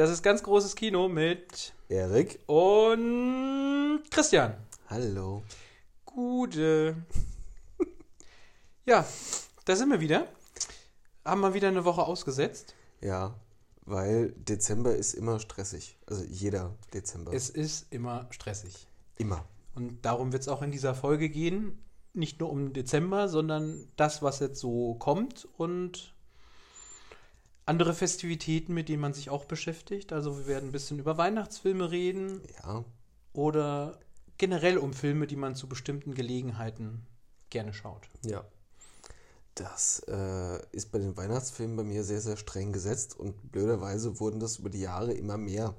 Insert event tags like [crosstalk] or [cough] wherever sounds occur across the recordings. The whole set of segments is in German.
Das ist ganz großes Kino mit Erik. und Christian. Hallo. Gute. ja, da sind wir wieder. Haben wir wieder eine Woche ausgesetzt. Ja, weil Dezember ist immer stressig. Also jeder Dezember. Es ist immer stressig. immer. Und darum wird es auch in dieser Folge gehen. Nicht nur um Dezember, sondern das, was jetzt so kommt und andere Festivitäten, mit denen man sich auch beschäftigt. Also wir werden ein bisschen über Weihnachtsfilme reden Ja. oder generell um Filme, die man zu bestimmten Gelegenheiten gerne schaut. Ja. Das äh, ist bei den Weihnachtsfilmen bei mir sehr, sehr streng gesetzt und blöderweise wurden das über die Jahre immer mehr.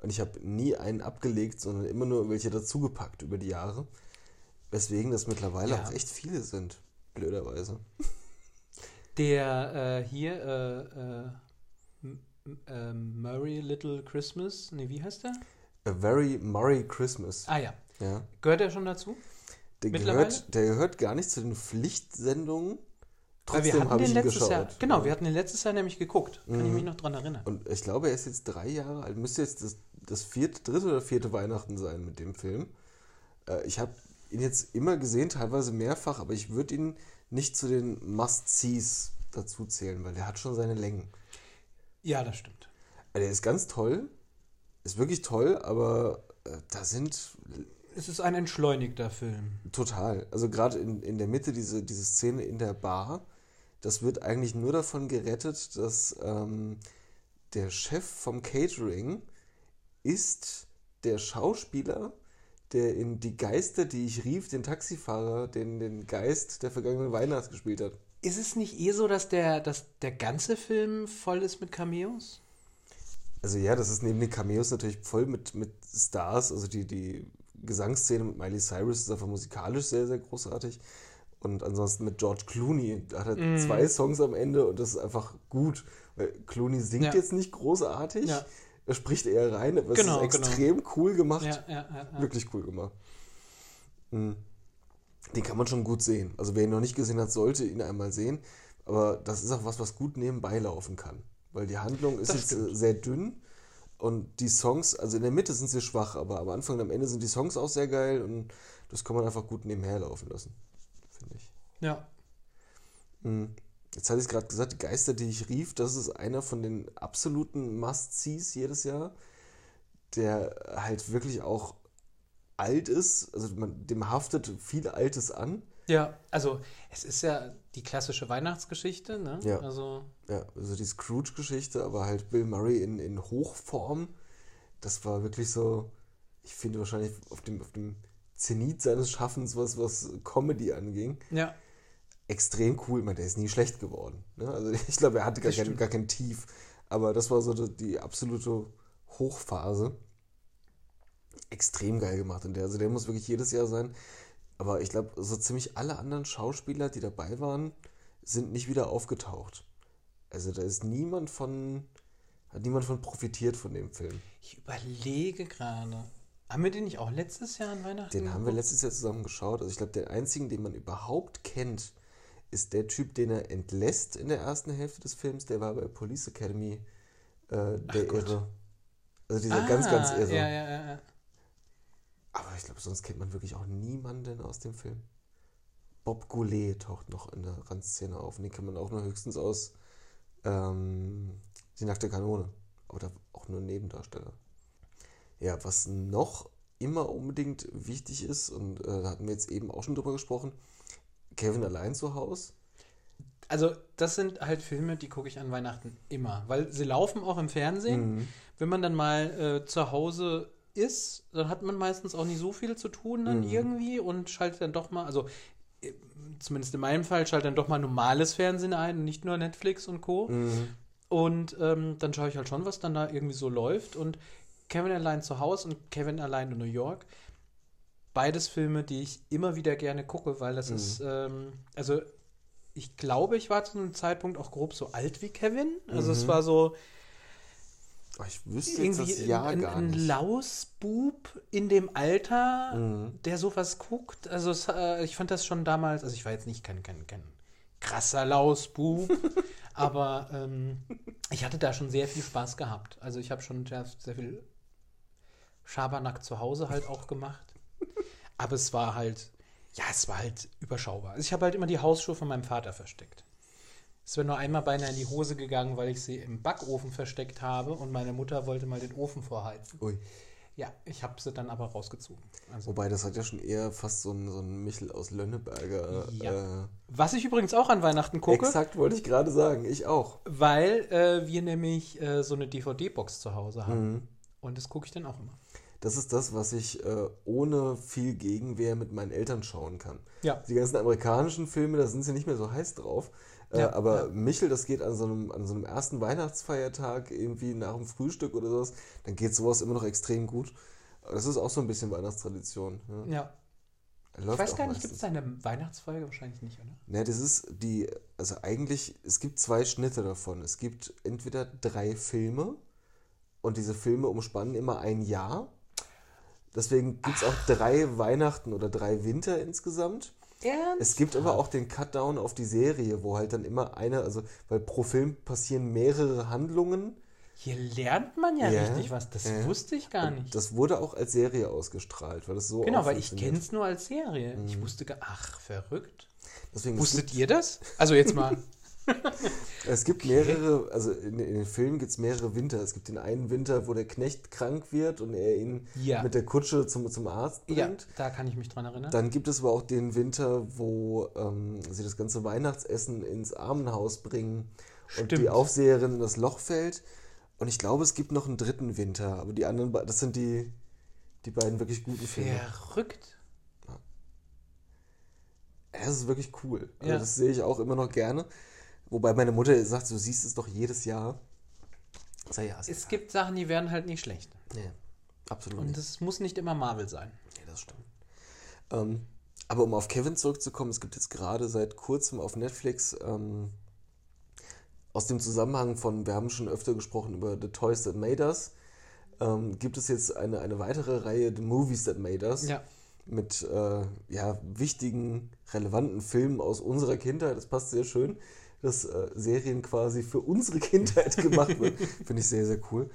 Und ich habe nie einen abgelegt, sondern immer nur welche dazugepackt über die Jahre. Weswegen das mittlerweile Ja. auch echt viele sind. Blöderweise. Der äh, hier, äh, äh, äh, Murray Little Christmas, nee, wie heißt der? A Very Murray Christmas. Ah ja, Ja. gehört der schon dazu? Der gehört, der gehört gar nicht zu den Pflichtsendungen. Weil wir Trotzdem habe ich den ihn letztes geschaut. Jahr, genau, wir hatten den letztes Jahr nämlich geguckt. Kann ich Mhm. mich noch dran erinnern. Und ich glaube, er ist jetzt drei Jahre alt. Müsste jetzt das, das vierte, dritte oder vierte Weihnachten sein mit dem Film. Äh, ich habe ihn jetzt immer gesehen, teilweise mehrfach, aber ich würde ihn nicht zu den Must-Sees dazu zählen, weil der hat schon seine Längen. Ja, das stimmt. Also der ist ganz toll, ist wirklich toll, aber äh, da sind Es ist ein entschleunigter Film. Total. Also gerade in, in der Mitte, diese, diese Szene in der Bar, das wird eigentlich nur davon gerettet, dass ähm, der Chef vom Catering ist der Schauspieler, der in Die Geister, die ich rief, den Taxifahrer, den, den Geist der vergangenen Weihnacht gespielt hat. Ist es nicht eh so, dass der, dass der ganze Film voll ist mit Cameos? Also ja, das ist neben den Cameos natürlich voll mit, mit Stars. Also die, die Gesangsszene mit Miley Cyrus ist einfach musikalisch sehr, sehr großartig. Und ansonsten mit George Clooney, da hat er Mhm. zwei Songs am Ende und das ist einfach gut. Weil Clooney singt Ja. jetzt nicht großartig, Ja. Er spricht eher rein, aber Genau, es ist extrem cool gemacht. Ja, ja, ja. Wirklich cool gemacht. Mhm. Den kann man schon gut sehen. Also wer ihn noch nicht gesehen hat, sollte ihn einmal sehen. Aber das ist auch was, was gut nebenbei laufen kann. Weil die Handlung ist jetzt äh, sehr dünn und die Songs, also in der Mitte sind sie schwach, aber am Anfang und am Ende sind die Songs auch sehr geil und das kann man einfach gut nebenher laufen lassen, finde ich. Ja. Mhm. Jetzt hatte ich gerade gesagt, die Geister, die ich rief, das ist einer von den absoluten Must-Sees jedes Jahr, der halt wirklich auch alt ist, also man, dem haftet viel Altes an. Ja, also es ist ja die klassische Weihnachtsgeschichte, ne? Ja. Also Ja, also die Scrooge-Geschichte, aber halt Bill Murray in, in Hochform, das war wirklich so, ich finde wahrscheinlich auf dem, auf dem Zenit seines Schaffens, was, was Comedy anging, ja, extrem cool. Ich meine, der ist nie schlecht geworden. Ne? Also [laughs] ich glaube, er hatte gar kein, gar kein Tief. Aber das war so die, absolute Hochphase. Extrem geil gemacht. Und der, also der muss wirklich jedes Jahr sein. Aber ich glaube, so ziemlich alle anderen Schauspieler, die dabei waren, sind nicht wieder aufgetaucht. Also da ist niemand von, hat niemand von profitiert von dem Film. ich überlege gerade. Haben wir den nicht auch letztes Jahr an Weihnachten? Den haben wir letztes Jahr zusammen geschaut. Also ich glaube, den einzigen, den man überhaupt kennt, ist der Typ, den er entlässt in der ersten Hälfte des Films. Der war bei Police Academy äh, der Gott. Irre. Also dieser ganz, ganz Ah, Irre. Ja, ja, ja. Aber ich glaube, sonst kennt man wirklich auch niemanden aus dem Film. Bob Goulet taucht noch in der Randszene auf. Und den kennt man auch nur höchstens aus ähm, Die nackte Kanone. Aber da auch nur Nebendarsteller. Ja, was noch immer unbedingt wichtig ist, und äh, da hatten wir jetzt eben auch schon drüber gesprochen, Kevin allein zu Hause. Also, das sind halt Filme, die gucke ich an Weihnachten immer, weil sie laufen auch im Fernsehen. Mhm. Wenn man dann mal äh, zu Hause ist, dann hat man meistens auch nicht so viel zu tun dann Mhm. irgendwie und schaltet dann doch mal, also äh, zumindest in meinem Fall, schaltet dann doch mal normales Fernsehen ein und nicht nur Netflix und Co. Mhm. Und ähm, dann schaue ich halt schon, was dann da irgendwie so läuft. Und Kevin allein zu Hause und Kevin allein in New York. Beides Filme, die ich immer wieder gerne gucke, weil das Mhm. ist, ähm, also ich glaube, ich war zu einem Zeitpunkt auch grob so alt wie Kevin. Also es Mhm. war so ich wüsste jetzt das Jahr ein, gar ein nicht. Lausbub in dem Alter, Mhm. der sowas guckt. Also es, äh, ich fand das schon damals, also ich war jetzt nicht kein, kein, kein krasser Lausbub. [laughs] Aber ähm, ich hatte da schon sehr viel Spaß gehabt. Also ich habe schon sehr, sehr viel Schabernack zu Hause halt auch gemacht. Aber es war halt, ja, es war halt überschaubar. Also ich habe halt immer die Hausschuhe von meinem Vater versteckt. Es wäre nur einmal beinahe in die Hose gegangen, weil ich sie im Backofen versteckt habe und meine Mutter wollte mal den Ofen vorheizen. Ui. Ja, ich habe sie dann aber rausgezogen. Also, Wobei, das hat ja schon eher fast so ein, so ein Michel aus Lönneberger. Ja. Äh, was ich übrigens auch an Weihnachten gucke, exakt wollte ich gerade sagen, ich auch. weil äh, wir nämlich äh, so eine DVD-Box zu Hause haben. Mhm. Und das gucke ich dann auch immer. Das ist das, was ich äh, ohne viel Gegenwehr mit meinen Eltern schauen kann. Ja. Die ganzen amerikanischen Filme, da sind sie nicht mehr so heiß drauf. Äh, Ja, aber ja. Michel, das geht an so, einem, an so einem ersten Weihnachtsfeiertag irgendwie nach dem Frühstück oder sowas, dann geht sowas immer noch extrem gut. Das ist auch so ein bisschen Weihnachtstradition. Ja. Ja. Ich Läuft weiß auch gar nicht, gibt es eine Weihnachtsfolge? Wahrscheinlich nicht, oder? Ne, das ist die, also eigentlich, es gibt zwei Schnitte davon. Es gibt entweder drei Filme und diese Filme umspannen immer ein Jahr. Deswegen gibt es auch drei Weihnachten oder drei Winter insgesamt. Ernst? Es gibt aber auch den Cutdown auf die Serie, wo halt dann immer eine, also weil pro Film passieren mehrere Handlungen. Hier lernt man ja, Ja, richtig was. Das ja. wusste ich gar nicht. Das wurde auch als Serie ausgestrahlt, weil das so genau, weil ich kenne es nur als Serie. Ich wusste gar. Ach, verrückt. Deswegen, es Wusstet ihr das? Also jetzt mal. [laughs] Es gibt mehrere, also in, in den Filmen gibt es mehrere Winter. Es gibt den einen Winter, wo der Knecht krank wird und er ihn Ja. mit der Kutsche zum, zum Arzt ja, bringt. da kann ich mich dran erinnern. Dann gibt es aber auch den Winter, wo ähm, sie das ganze Weihnachtsessen ins Armenhaus bringen und Stimmt. die Aufseherin in das Loch fällt. Und ich glaube, es gibt noch einen dritten Winter, aber die anderen, das sind die, die beiden wirklich guten Filme. Verrückt. Ja, Das ist wirklich cool. Also Ja. Das sehe ich auch immer noch gerne. Wobei meine Mutter sagt, du siehst es doch jedes Jahr. Sag, ja, Es egal. gibt Sachen, die werden halt nicht schlecht. Nee, absolut Und nicht. es muss nicht immer Marvel sein. Nee, das stimmt. Ähm, aber um auf Kevin zurückzukommen, es gibt jetzt gerade seit kurzem auf Netflix ähm, aus dem Zusammenhang von, wir haben schon öfter gesprochen über The Toys That Made Us, ähm, gibt es jetzt eine, eine weitere Reihe, The Movies That Made Us, Ja. mit äh, ja, wichtigen, relevanten Filmen aus unserer Kindheit. Das passt sehr schön, dass äh, Serien quasi für unsere Kindheit gemacht werden. [laughs] Finde ich sehr, sehr cool.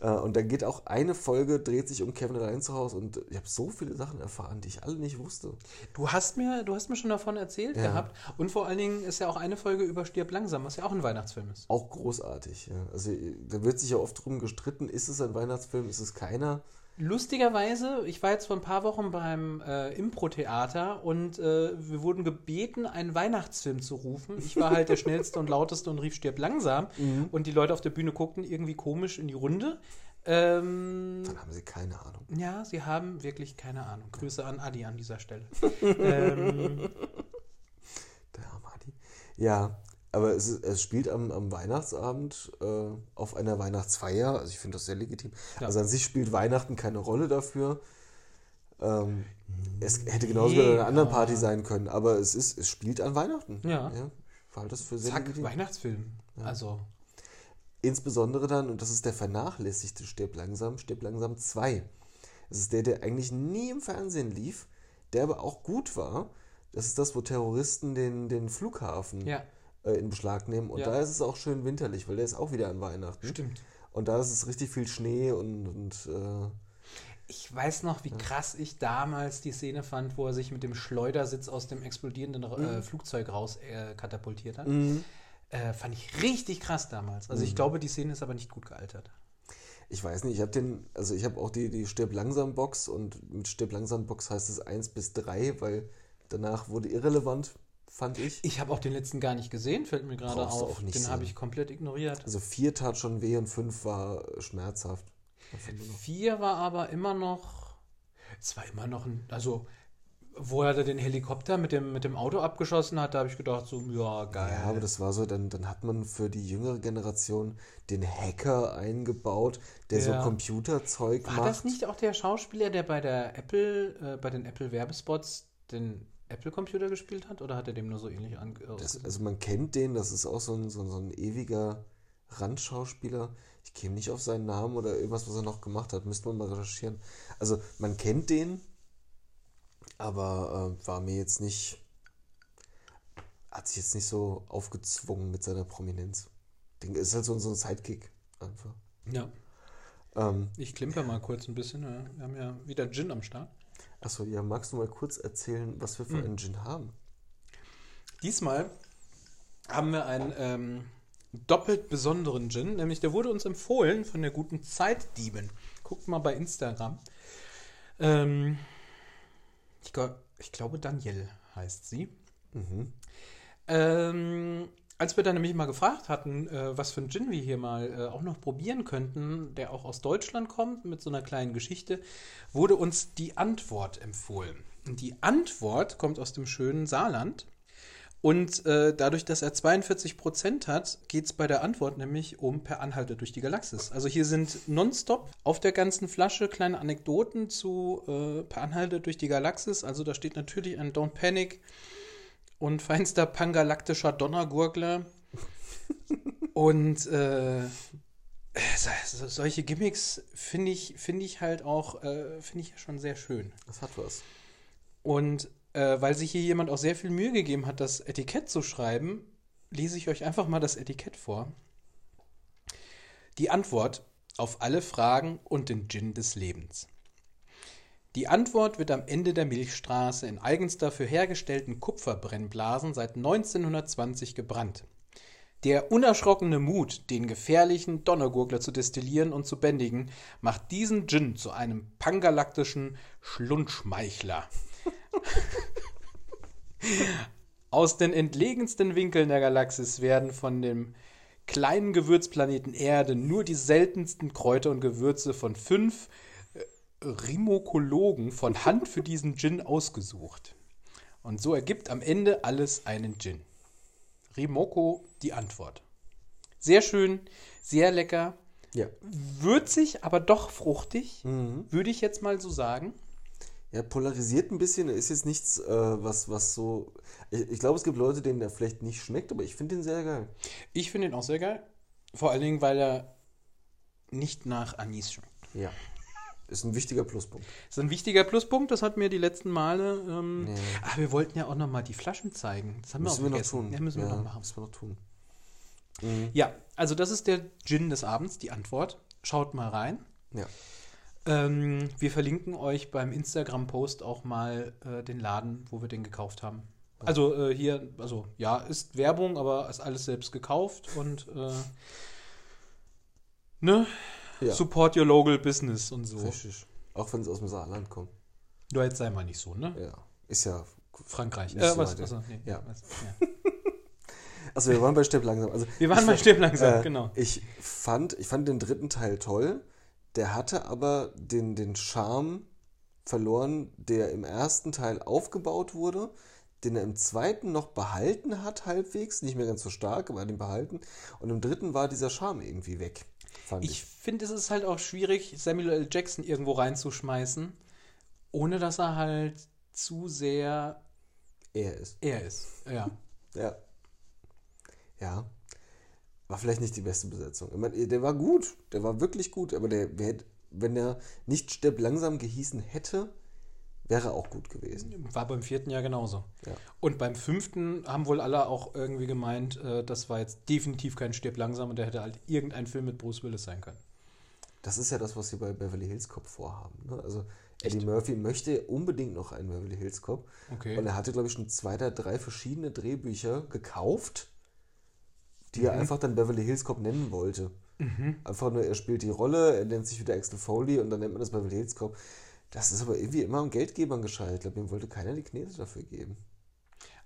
Äh, und da geht auch eine Folge, dreht sich um Kevin allein zu Hause und ich habe so viele Sachen erfahren, die ich alle nicht wusste. Du hast mir, du hast mir schon davon erzählt Ja. gehabt. Und vor allen Dingen ist ja auch eine Folge über Stirb langsam, was ja auch ein Weihnachtsfilm ist. Auch großartig. Ja. Also da wird sich ja oft drum gestritten, ist es ein Weihnachtsfilm, ist es keiner? Lustigerweise, ich war jetzt vor ein paar Wochen beim äh, Impro-Theater und äh, wir wurden gebeten, einen Weihnachtsfilm zu rufen. Ich war halt der [laughs] schnellste und lauteste und rief Stirb langsam. Und die Leute auf der Bühne guckten irgendwie komisch in die Runde. Ähm, Dann haben sie keine Ahnung. ja, sie haben wirklich keine Ahnung. Grüße an Adi an dieser Stelle. [laughs] ähm, Der arme Adi. Ja, aber es, es spielt am, am Weihnachtsabend äh, auf einer Weihnachtsfeier. Also ich finde das sehr legitim. Ja. Also an sich spielt Weihnachten keine Rolle dafür. Ähm, es hätte genauso Nee, bei einer anderen Party sein können, aber es ist, es spielt an Weihnachten. Ja. Ich halte das für sehr zack, legitim. Weihnachtsfilm. Also, Insbesondere dann, und das ist der vernachlässigte Stirb langsam, Stirb langsam 2. Das ist der, der eigentlich nie im Fernsehen lief, der aber auch gut war. Das ist das, wo Terroristen den, den Flughafen ja, äh, in Beschlag nehmen. Und Ja. da ist es auch schön winterlich, weil der ist auch wieder an Weihnachten. stimmt. Und da ist es richtig viel Schnee und, und äh, Ich weiß noch, wie krass ich damals die Szene fand, wo er sich mit dem Schleudersitz aus dem explodierenden äh, Flugzeug raus äh, katapultiert hat. Äh, fand ich richtig krass damals. Also ich glaube, die Szene ist aber nicht gut gealtert. ich weiß nicht, ich habe den, also ich habe auch die, die Stirb langsam Box und mit Stirb langsam Box heißt es 1 bis 3, weil danach wurde irrelevant, fand ich. Ich habe auch den letzten gar nicht gesehen, fällt mir gerade auf. auch nicht Den habe ich komplett ignoriert. Also 4 tat schon weh und 5 war schmerzhaft. Vier war aber immer noch. Es war immer noch ein. Also, wo er den Helikopter mit dem, mit dem Auto abgeschossen hat, da habe ich gedacht, so, ja, geil. Ja, aber das war so, dann, dann hat man für die jüngere Generation den Hacker eingebaut, der Ja. so Computerzeug War macht. das nicht auch der Schauspieler, der bei der Apple, äh, bei den Apple-Werbespots den Apple-Computer gespielt hat? Oder hat er dem nur so ähnlich ange Das, also man kennt den, das ist auch so ein, so, ein- so ein ewiger Randschauspieler. Ich käme nicht auf seinen Namen oder irgendwas, was er noch gemacht hat. Müsste man mal recherchieren. Also man kennt den, aber äh, war mir jetzt nicht. hat sich jetzt nicht so aufgezwungen mit seiner Prominenz. Ding ist halt so, so ein Sidekick einfach. Ja. Ähm, Ich klimper mal kurz ein bisschen. äh, Wir haben ja wieder Gin am Start. Achso, ja, magst du mal kurz erzählen, was wir für Hm. einen Gin haben? Diesmal haben wir einen ähm, doppelt besonderen Gin, nämlich der wurde uns empfohlen von der guten Zeitdieben. Guckt mal bei Instagram. Ähm, ich, glaub, ich glaube, Danielle heißt sie. Mhm. Ähm, als wir dann nämlich mal gefragt hatten, äh, was für einen Gin wir hier mal äh, auch noch probieren könnten, der auch aus Deutschland kommt, mit so einer kleinen Geschichte, wurde uns die Antwort empfohlen. Und die Antwort kommt aus dem schönen Saarland. Und äh, dadurch, dass er 42 Prozent hat, geht es bei der Antwort nämlich um Per Anhalter durch die Galaxis. Also hier sind nonstop auf der ganzen Flasche kleine Anekdoten zu äh, Per Anhalter durch die Galaxis. Also da steht natürlich ein Don't Panic und feinster pangalaktischer Donnergurgler. und äh, so- solche Gimmicks finde ich, finde ich halt auch, äh, finde ich schon sehr schön. Das hat was. Und äh, weil sich hier jemand auch sehr viel Mühe gegeben hat, das Etikett zu schreiben, lese ich euch einfach mal das Etikett vor. Die Antwort auf alle Fragen und den Gin des Lebens. Die Antwort wird am Ende der Milchstraße in eigens dafür hergestellten Kupferbrennblasen seit 1920 gebrannt. Der unerschrockene Mut, den gefährlichen Donnergurgler zu destillieren und zu bändigen, macht diesen Gin zu einem pangalaktischen Schlundschmeichler. [laughs] Aus den entlegensten Winkeln der Galaxis werden von dem kleinen Gewürzplaneten Erde nur die seltensten Kräuter und Gewürze von fünf Rimokologen von Hand für diesen Gin ausgesucht. Und so ergibt am Ende alles einen Gin. Rimoko die Antwort. Sehr schön, sehr lecker, Ja. würzig, aber doch fruchtig, Mhm. würde ich jetzt mal so sagen. Ja, polarisiert ein bisschen. Ist jetzt nichts, äh, was, was so. Ich, ich glaube, es gibt Leute, denen der vielleicht nicht schmeckt, aber ich finde den sehr geil. Ich finde ihn auch sehr geil. Vor allen Dingen, weil er nicht nach Anis schmeckt. Ja. Ist ein wichtiger Pluspunkt. Das ist ein wichtiger Pluspunkt, das hat mir die letzten Male. Ähm, Nee. Ach, wir wollten ja auch noch mal die Flaschen zeigen. Das haben Müssen wir wir auch noch vergessen. tun. Ja, müssen wir noch machen. Müssen wir noch tun. Mhm. Ja, also das ist der Gin des Abends, die Antwort. Schaut mal rein. Ja. Ähm, wir verlinken euch beim Instagram-Post auch mal äh, den Laden, wo wir den gekauft haben. Also äh, hier, also ja, ist Werbung, aber ist alles selbst gekauft und äh, ne? Ja. Support your local business und so. Richtig. Auch wenn es aus dem Saarland kommt. Du jetzt sei mal nicht so, ne? Ja. Ist ja. Frankreich. Äh, so was? Achso, nee, ja. was, ja. [laughs] Also wir waren bei Stepp langsam. Also Wir waren bei Stirb langsam, äh, genau. Ich fand, ich fand den dritten Teil toll. Der hatte aber den, den Charme verloren, der im ersten Teil aufgebaut wurde, den er im zweiten noch behalten hat, halbwegs. Nicht mehr ganz so stark, aber den behalten. Und im dritten war dieser Charme irgendwie weg. Fand Ich ich. finde, es ist halt auch schwierig, Samuel L. Jackson irgendwo reinzuschmeißen, ohne dass er halt zu sehr Er ist. er ist. Ja. [laughs] Ja. Ja. War vielleicht nicht die beste Besetzung. Ich meine, der war gut. Der war wirklich gut. Aber der, wenn er nicht Stepp langsam gehießen hätte, wäre auch gut gewesen. War beim vierten Jahr genauso. Ja. Und beim fünften haben wohl alle auch irgendwie gemeint, äh, das war jetzt definitiv kein Stirb langsam und der hätte halt irgendein Film mit Bruce Willis sein können. Das ist ja das, was sie bei Beverly Hills Cop vorhaben. Ne? Also Eddie Echt? Murphy möchte unbedingt noch einen Beverly Hills Cop. Okay. Und er hatte, glaube ich, schon zwei oder drei verschiedene Drehbücher gekauft, die Mhm. er einfach dann Beverly Hills Cop nennen wollte. Einfach nur, er spielt die Rolle, er nennt sich wieder Axel Foley und dann nennt man das Beverly Hills Cop. Das ist aber irgendwie immer am Geldgebern gescheitert. Ich glaube, ihm wollte keiner die Knete dafür geben.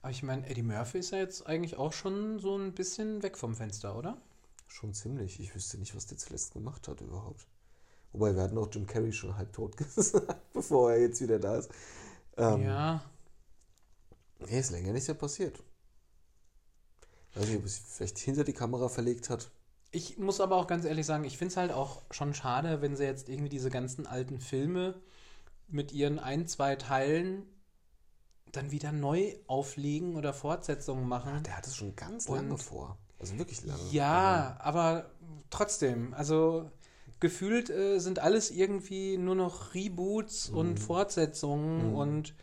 Aber ich meine, Eddie Murphy ist ja jetzt eigentlich auch schon so ein bisschen weg vom Fenster, oder? Schon ziemlich. Ich wüsste nicht, was der zuletzt gemacht hat überhaupt. Wobei, wir hatten auch Jim Carrey schon halb tot [laughs] gesagt, bevor er jetzt wieder da ist. Ähm, ja. Nee, ist länger nicht mehr passiert. Weiß nicht, ob es sich vielleicht hinter die Kamera verlegt hat. Ich muss aber auch ganz ehrlich sagen, ich finde es halt auch schon schade, wenn sie jetzt irgendwie diese ganzen alten Filme mit ihren ein, zwei Teilen dann wieder neu auflegen oder Fortsetzungen machen. Der hat es schon ganz Und- lange vor. Also wirklich lange. Ja, aber trotzdem, also gefühlt äh, sind alles irgendwie nur noch Reboots und Fortsetzungen und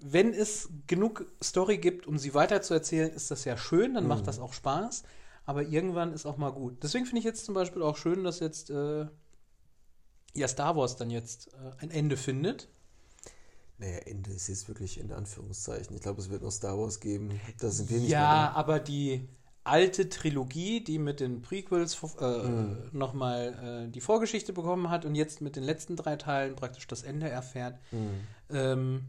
wenn es genug Story gibt, um sie weiterzuerzählen, ist das ja schön, dann Mhm. macht das auch Spaß. Aber irgendwann ist auch mal gut. Deswegen finde ich jetzt zum Beispiel auch schön, dass jetzt äh, ja Star Wars dann jetzt äh, ein Ende findet. Naja, Ende ist jetzt wirklich in Anführungszeichen. Ich glaube, es wird noch Star Wars geben. Da sind wir nicht Ja, aber die alte Trilogie, die mit den Prequels äh, Mhm. nochmal äh, die Vorgeschichte bekommen hat und jetzt mit den letzten drei Teilen praktisch das Ende erfährt. Mhm. ähm,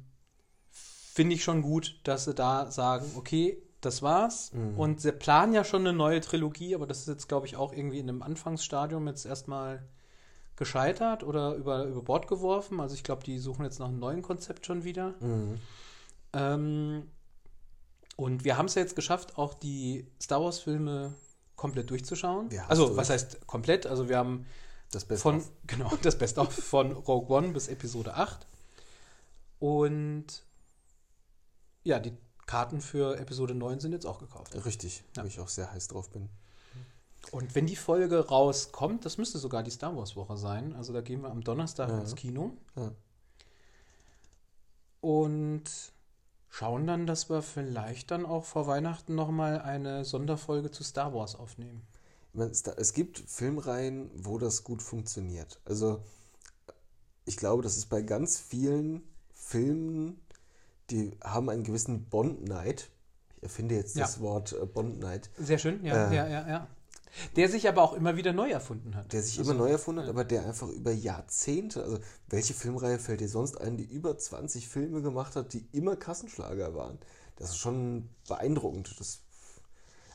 finde ich schon gut, dass sie da sagen, okay, das war's. Mhm. Und sie planen ja schon eine neue Trilogie, aber das ist jetzt, glaube ich, auch irgendwie in einem Anfangsstadium jetzt erstmal gescheitert oder über, über Bord geworfen. Also ich glaube, die suchen jetzt nach einem neuen Konzept schon wieder. Mhm. Ähm, und wir haben es ja jetzt geschafft, auch die Star Wars-Filme komplett durchzuschauen. Ja, also, du was heißt komplett? Also, wir haben Das Beste. von, [laughs] genau, das Beste of von Rogue One bis Episode 8. Und ja, die Karten für Episode 9 sind jetzt auch gekauft. Richtig, Ja. wo ich auch sehr heiß drauf bin. Und wenn die Folge rauskommt, das müsste sogar die Star Wars-Woche sein. Also, da gehen wir am Donnerstag Ja. ins Kino. Ja. Und schauen dann, dass wir vielleicht dann auch vor Weihnachten nochmal eine Sonderfolge zu Star Wars aufnehmen. Es gibt Filmreihen, wo das gut funktioniert. Also, ich glaube, das ist bei ganz vielen Filmen, die haben einen gewissen Bond-Night. Ich erfinde jetzt Ja. das Wort äh, Bond-Night, Sehr schön, ja, Äh. ja, ja, ja. Der sich aber auch immer wieder neu erfunden hat. der sich Also, immer neu erfunden hat, ja. aber der einfach über Jahrzehnte, also welche Filmreihe fällt dir sonst ein, die über 20 Filme gemacht hat, die immer Kassenschlager waren? Das ist schon beeindruckend. Das,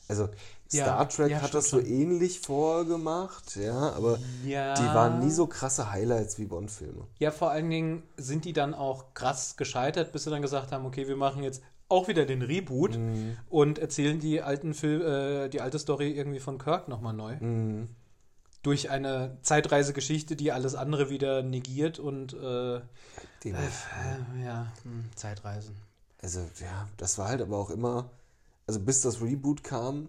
also Ja, Star Trek ja, hat das so schon. ähnlich vorgemacht, ja, aber Ja. die waren nie so krasse Highlights wie Bond-Filme. Ja, vor allen Dingen sind die dann auch krass gescheitert, bis sie dann gesagt haben, okay, wir machen jetzt auch wieder den Reboot Mhm. und erzählen die alten Film, äh, die alte Story irgendwie von Kirk nochmal neu. Mhm. Durch eine Zeitreisegeschichte, die alles andere wieder negiert und äh, Den äh, ja, hm, Zeitreisen. Also, ja, das war halt aber auch immer, also bis das Reboot kam,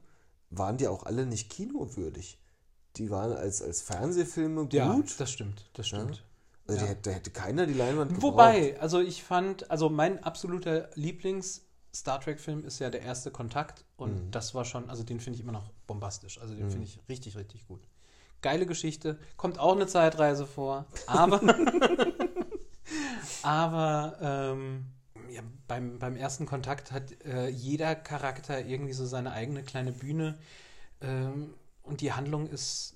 waren die auch alle nicht kinowürdig. Die waren als, als Fernsehfilme gut. Ja, das stimmt, das Ja. stimmt. also, ja. hätte, da hätte keiner die Leinwand gebraucht. Wobei, also ich fand, also mein absoluter Lieblings-Star Trek-Film ist ja der erste Kontakt und Mhm. das war schon, also den finde ich immer noch bombastisch. Also den Mhm. finde ich richtig, richtig gut. Geile Geschichte, kommt auch eine Zeitreise vor, aber, [laughs] aber ähm, ja, beim, beim ersten Kontakt hat äh, jeder Charakter irgendwie so seine eigene kleine Bühne ähm, und die Handlung ist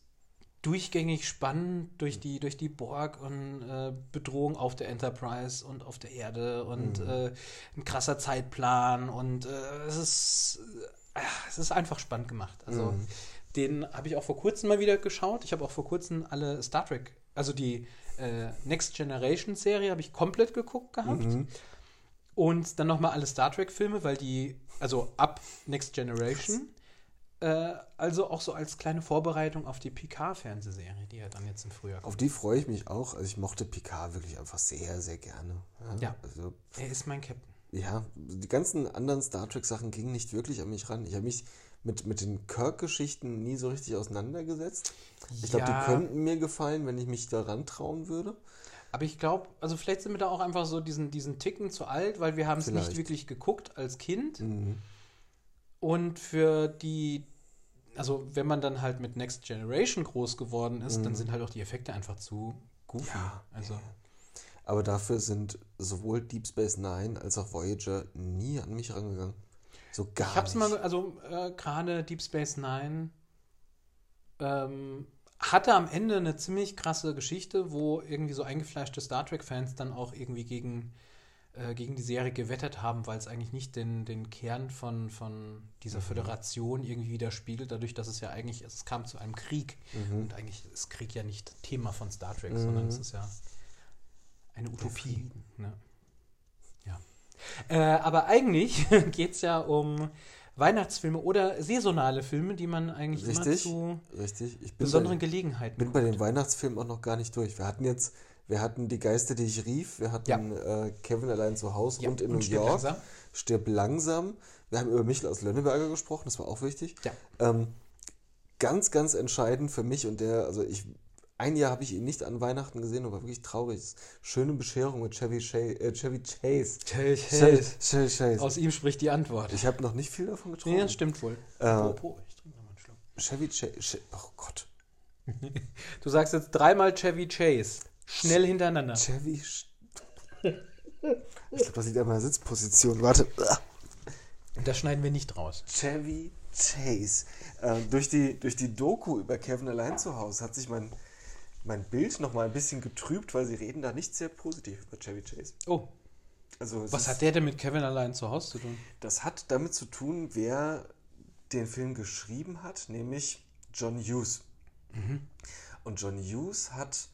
durchgängig spannend durch die, durch die Borg und äh, Bedrohung auf der Enterprise und auf der Erde und Mhm. äh, ein krasser Zeitplan und äh, es ist äh, es ist einfach spannend gemacht. Also Mhm. den habe ich auch vor kurzem mal wieder geschaut. Ich habe auch vor kurzem alle Star Trek, also die äh, Next Generation Serie habe ich komplett geguckt gehabt. Mhm. Und dann nochmal alle Star Trek-Filme, weil die, also ab Next Generation, äh, also auch so als kleine Vorbereitung auf die Picard-Fernsehserie, die ja dann jetzt im Frühjahr kommt. Auf die freue ich mich auch. Also ich mochte Picard wirklich einfach sehr, sehr gerne. Ja. Also, Er ist mein Captain. ja, die ganzen anderen Star Trek-Sachen gingen nicht wirklich an mich ran. Ich habe mich mit, mit den Kirk-Geschichten nie so richtig auseinandergesetzt. Ich glaube, Ja. die könnten mir gefallen, wenn ich mich daran trauen würde. Aber ich glaube, also vielleicht sind wir da auch einfach so diesen, diesen Ticken zu alt, weil wir haben es nicht wirklich geguckt als Kind. Mhm. Und für die, also wenn man dann halt mit Next Generation groß geworden ist, dann Mhm. sind halt auch die Effekte einfach zu goofy. Ja, also Aber dafür sind sowohl Deep Space Nine als auch Voyager nie an mich rangegangen. So gar ich hab's nicht. mal, also äh, gerade Deep Space Nine ähm, hatte am Ende eine ziemlich krasse Geschichte, wo irgendwie so eingefleischte Star Trek-Fans dann auch irgendwie gegen, äh, gegen die Serie gewettet haben, weil es eigentlich nicht den, den Kern von, von dieser Mhm. Föderation irgendwie widerspiegelt, dadurch, dass es ja eigentlich, es kam zu einem Krieg. Mhm. Und eigentlich ist Krieg ja nicht Thema von Star Trek, Mhm. sondern es ist ja eine Utopie. Ne? Ja. Äh, aber eigentlich [laughs] geht es ja um Weihnachtsfilme oder saisonale Filme, die man eigentlich Richtig. immer zu Richtig. Ich bin besonderen bei, Gelegenheiten bin bei den Weihnachtsfilmen auch noch gar nicht durch. Wir hatten jetzt, wir hatten die Geister, die ich rief. Wir hatten Ja. äh, Kevin allein zu Hause Ja, und in und New stirb York. langsam. Stirb langsam. Wir haben über Michel aus Lönneberger gesprochen, das war auch wichtig. Ja. Ähm, ganz, ganz entscheidend für mich und der, also ich ein Jahr habe ich ihn nicht an Weihnachten gesehen und war wirklich traurig. Schöne Bescherung mit Chevy, Chase, äh, Chevy Chase. Chevy, Chevy Chase. Aus ihm spricht die Antwort. Ich habe noch nicht viel davon getrunken. Ja, stimmt wohl. Äh, Apropos, ich trinke noch mal einen Schluck. Chevy Chase. Oh Gott. [laughs] Du sagst jetzt dreimal Chevy Chase. Schnell hintereinander. Chevy. Ich glaube, das liegt an meiner Sitzposition. Warte. Das schneiden wir nicht raus. Chevy Chase. Äh, durch, die, durch die Doku über Kevin allein zu Hause hat sich mein, mein Bild noch mal ein bisschen getrübt, weil sie reden da nicht sehr positiv über Chevy Chase. Oh, Also was ist, hat der denn mit Kevin allein zu Hause zu tun? Das hat damit zu tun, wer den Film geschrieben hat, nämlich John Hughes. Und John Hughes hat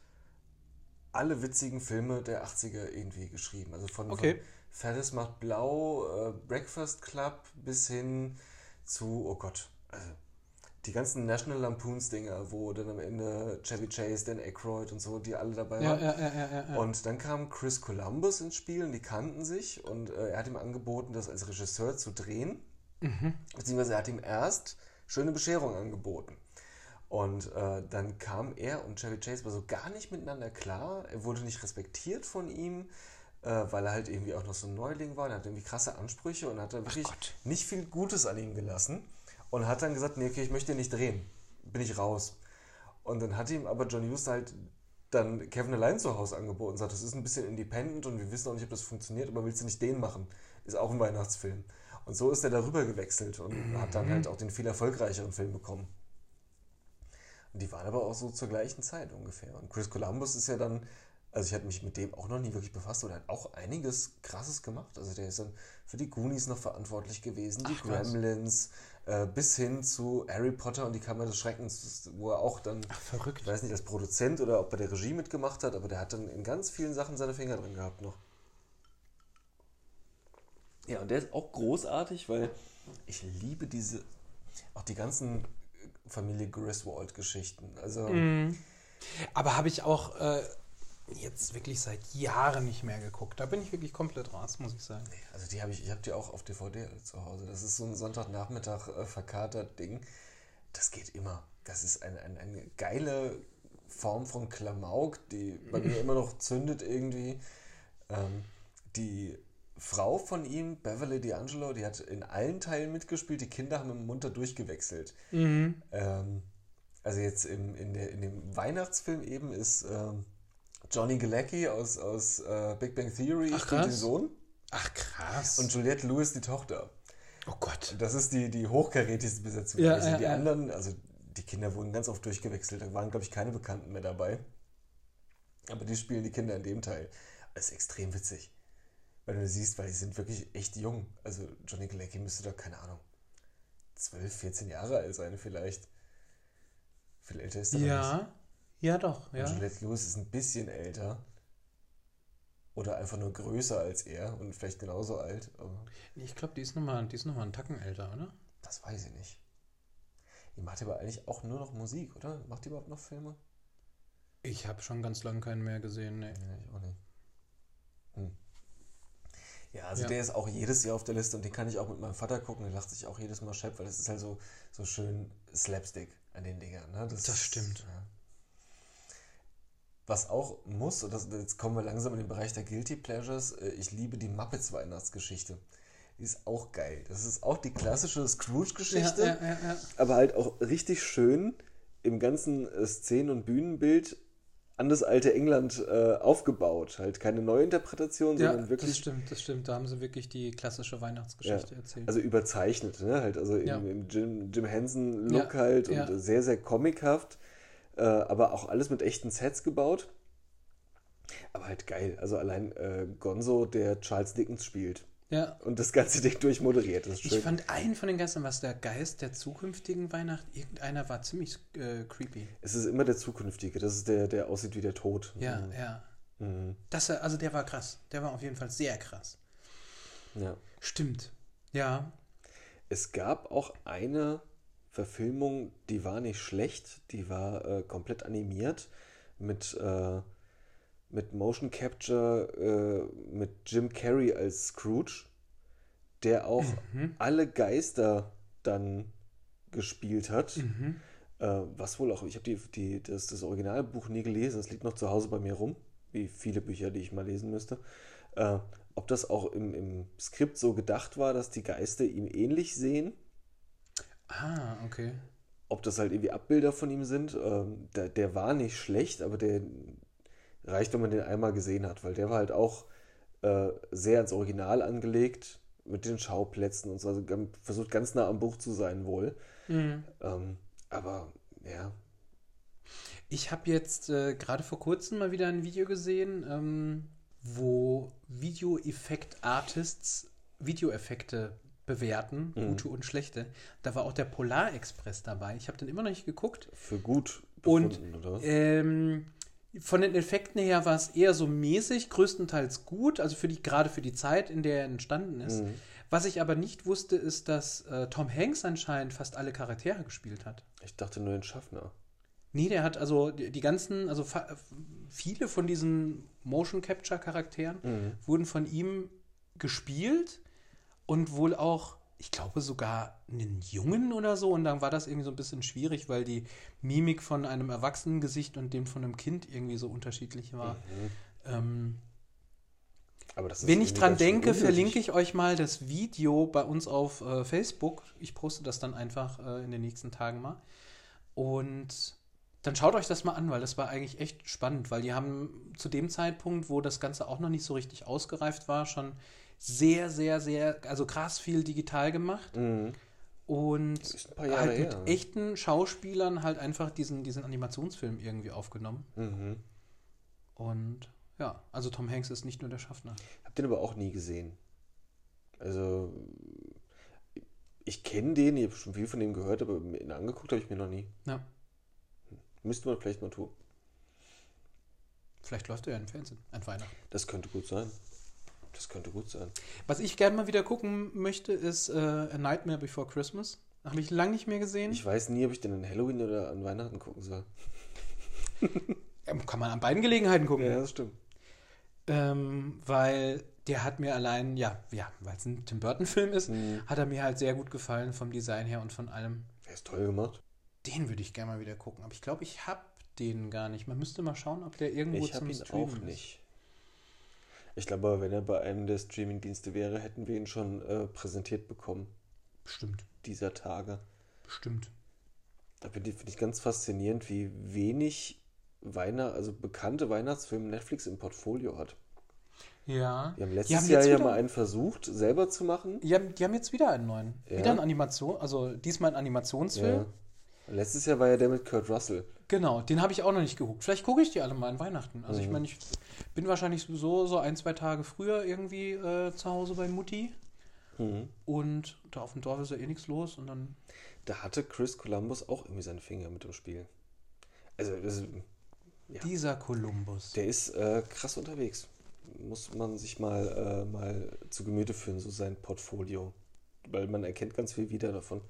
alle witzigen Filme der 80er irgendwie geschrieben. Also von, Okay. von Ferris macht blau, äh, Breakfast Club bis hin zu, oh Gott, also die ganzen National Lampoons Dinger, wo dann am Ende Chevy Chase, Dan Aykroyd und so, die alle dabei Ja, waren. ja, ja. Und dann kam Chris Columbus ins Spiel und die kannten sich und äh, er hat ihm angeboten, das als Regisseur zu drehen. Beziehungsweise er hat ihm erst Schöne Bescherung angeboten. Und äh, dann kam er und Chevy Chase war so gar nicht miteinander klar. Er wurde nicht respektiert von ihm, äh, weil er halt irgendwie auch noch so ein Neuling war. Er hat irgendwie krasse Ansprüche und hat da wirklich nicht viel Gutes an ihm gelassen. Und hat dann gesagt, nee, okay, ich möchte nicht drehen. Bin ich raus. Und dann hat ihm aber John Hughes halt dann Kevin allein zu Hause angeboten und sagt, das ist ein bisschen independent und wir wissen auch nicht, ob das funktioniert, aber willst du nicht den machen? Ist auch ein Weihnachtsfilm. Und so ist er darüber gewechselt und [clears throat] hat dann halt auch den viel erfolgreicheren Film bekommen. Die waren aber auch so zur gleichen Zeit ungefähr. Und Chris Columbus ist ja dann, also ich hatte mich mit dem auch noch nie wirklich befasst und er hat auch einiges Krasses gemacht. Also der ist dann für die Goonies noch verantwortlich gewesen, die Ach. Gremlins, äh, bis hin zu Harry Potter und die Kammer des Schreckens, wo er auch dann Ach, verrückt. ich weiß nicht, als Produzent oder ob er der Regie mitgemacht hat, aber der hat dann in ganz vielen Sachen seine Finger drin gehabt noch. Ja, und der ist auch großartig, weil ich liebe diese, auch die ganzen Familie Griswold-Geschichten. Also, Aber habe ich auch äh, jetzt wirklich seit Jahren nicht mehr geguckt. Da bin ich wirklich komplett raus, muss ich sagen. also die habe ich, ich habe die auch auf DVD zu Hause. Das ist so ein Sonntagnachmittag äh, verkatert Ding. Das geht immer. Das ist eine, eine, eine geile Form von Klamauk, die bei mir [laughs] immer noch zündet irgendwie. Ähm, die Frau von ihm, Beverly D'Angelo, die hat in allen Teilen mitgespielt. Die Kinder haben im munter durchgewechselt. Ähm, also jetzt im, in, der, in dem Weihnachtsfilm eben ist ähm, Johnny Galecki aus, aus äh, Big Bang Theory Ach, spielt den. Sohn Ach, krass. und Juliette Lewis die Tochter. oh Gott. Das ist die, die hochkarätigste Besetzung. Ja, ja, die ja. anderen, also die Kinder wurden ganz oft durchgewechselt. Da waren, glaube ich, keine Bekannten mehr dabei. Aber die spielen die Kinder in dem Teil. Das ist extrem witzig. Weil du siehst, weil die sind wirklich echt jung. Also Johnny Galecki müsste da, keine Ahnung, 12, 14 Jahre alt sein vielleicht. Viel älter ist er nicht. Ja, ja doch, Und ja. Juliette Lewis ist ein bisschen älter. Oder einfach nur größer als er und vielleicht genauso alt. Ich glaube, die ist nochmal noch mal einen Tacken älter, oder? das weiß ich nicht. Die macht aber eigentlich auch nur noch Musik, oder? Macht die überhaupt noch Filme? Ich habe schon ganz lange keinen mehr gesehen. Nee. Ja, ich auch nicht. Hm. Ja, also Ja. der ist auch jedes Jahr auf der Liste und den kann ich auch mit meinem Vater gucken. Der lacht sich auch jedes Mal schepp, weil das ist halt so, so schön Slapstick an den Dingern. Ne? Das stimmt. Ja. Was auch muss, und das, jetzt kommen wir langsam in den Bereich der Guilty Pleasures, äh, ich liebe die Muppets Weihnachtsgeschichte. Die ist auch geil. Das ist auch die klassische Scrooge-Geschichte ja. aber halt auch richtig schön im ganzen äh, Szenen- und Bühnenbild an das alte England äh, aufgebaut. Halt keine Neuinterpretation, Ja, sondern das wirklich stimmt, das stimmt. Da haben sie wirklich die klassische ja, Weihnachtsgeschichte erzählt. also überzeichnet, ne? Halt also im, Ja. im Jim, Jim Henson-Look Ja, halt und ja. sehr, sehr comichaft, äh, aber auch alles mit echten Sets gebaut. Aber halt geil. Also allein äh, Gonzo, der Charles Dickens spielt ja. und das ganze Ding durchmoderiert. Das ist Ich fand einen von den Geistern, was der Geist der zukünftigen Weihnacht, irgendeiner war ziemlich äh, creepy. es ist immer der zukünftige. Das ist der, der aussieht wie der Tod. Ja, Mhm. ja. Mhm. Das, also der war krass. Der war auf jeden Fall sehr krass. ja. Stimmt. Ja. Es gab auch eine Verfilmung, die war nicht schlecht, die war äh, komplett animiert mit, äh, mit Motion Capture, äh, mit Jim Carrey als Scrooge, der auch alle Geister dann gespielt hat. Äh, was wohl auch, ich habe die, die, das, das Originalbuch nie gelesen, es liegt noch zu Hause bei mir rum, wie viele Bücher, die ich mal lesen müsste. Äh, ob das auch im, im Skript so gedacht war, dass die Geister ihm ähnlich sehen, Ah, okay. ob das halt irgendwie Abbilder von ihm sind. Ähm, der, der war nicht schlecht, aber der reicht, wenn man den einmal gesehen hat, weil der war halt auch äh, sehr ins Original angelegt mit den Schauplätzen und so. Also versucht ganz nah am Buch zu sein wohl. Mhm. Ähm, aber ja, Ich habe jetzt äh, gerade vor kurzem mal wieder ein Video gesehen, ähm, wo Videoeffekt-Artists Videoeffekte bewerten, Mhm. gute und schlechte. Da war auch der Polarexpress dabei. Ich habe den immer noch nicht geguckt. für gut Und befunden, oder? ähm, von den Effekten her war es eher so mäßig, größtenteils gut, also für die, gerade für die Zeit, in der er entstanden ist. Mhm. Was ich aber nicht wusste, ist, dass äh, Tom Hanks anscheinend fast alle Charaktere gespielt hat. Ich dachte nur den Schaffner. Nee, der hat also die, die ganzen, also viele von diesen Motion Capture Charakteren Mhm. wurden von ihm gespielt und wohl auch, ich glaube sogar einen Jungen oder so. Und dann war das irgendwie so ein bisschen schwierig, weil die Mimik von einem Erwachsenengesicht und dem von einem Kind irgendwie so unterschiedlich war. Mhm. Ähm, Aber das ist wenn ich dran denke, unnötig. verlinke ich euch mal das Video bei uns auf äh, Facebook. Ich poste das dann einfach äh, in den nächsten Tagen mal. Und dann schaut euch das mal an, weil das war eigentlich echt spannend, weil die haben zu dem Zeitpunkt, wo das Ganze auch noch nicht so richtig ausgereift war, schon sehr, sehr, sehr, also krass viel digital gemacht Mhm. und Ist ein paar Jahre halt mit her. echten Schauspielern halt einfach diesen, diesen Animationsfilm irgendwie aufgenommen. Mhm. Und ja, also Tom Hanks ist nicht nur der Schaffner. Hab den aber auch nie gesehen. Also, ich kenne den, ich habe schon viel von dem gehört, aber ihn angeguckt habe ich mir noch nie. Ja. Müsste man vielleicht mal tun. Vielleicht läuft er ja im Fernsehen an Weihnachten. Das könnte gut sein. Das könnte gut sein. Was ich gerne mal wieder gucken möchte, ist äh, A Nightmare Before Christmas. Habe ich lange nicht mehr gesehen. Ich weiß nie, ob ich den an Halloween oder an Weihnachten gucken soll. [laughs] Kann man an beiden Gelegenheiten gucken. Ja, das stimmt. Ähm, weil der hat mir allein, ja, ja weil es ein Tim Burton-Film ist, Mhm. hat er mir halt sehr gut gefallen vom Design her und von allem. Der ist toll gemacht. Den würde ich gerne mal wieder gucken. Aber ich glaube, ich habe den gar nicht. Man müsste mal schauen, ob der irgendwo Ich habe zum ihn Streamen auch ist. nicht. Ich glaube wenn er bei einem der Streaming-Dienste wäre, hätten wir ihn schon äh, präsentiert bekommen, Bestimmt, dieser Tage. bestimmt. Da finde ich, ganz faszinierend, wie wenig Weihnacht, also bekannte Weihnachtsfilme Netflix im Portfolio hat. Ja. Wir haben Die letztes haben Jahr ja mal einen versucht, selber zu machen. Die haben, die haben jetzt wieder einen neuen. Ja. Wieder eine Animation, also diesmal ein Animationsfilm. Ja. Letztes Jahr war ja der mit Kurt Russell. Genau, den habe ich auch noch nicht geguckt. Vielleicht gucke ich die alle mal an Weihnachten. Also ich Mhm. meine, ich bin wahrscheinlich sowieso so ein, zwei Tage früher irgendwie äh, zu Hause bei Mutti. Mhm. Und da auf dem Dorf ist ja eh nichts los. Und dann. Da hatte Chris Columbus auch irgendwie seinen Finger mit im Spiel. Also, das, Ja. Dieser Kolumbus. der ist äh, krass unterwegs. Muss man sich mal, äh, mal zu Gemüte führen, so sein Portfolio. Weil man erkennt ganz viel wieder davon.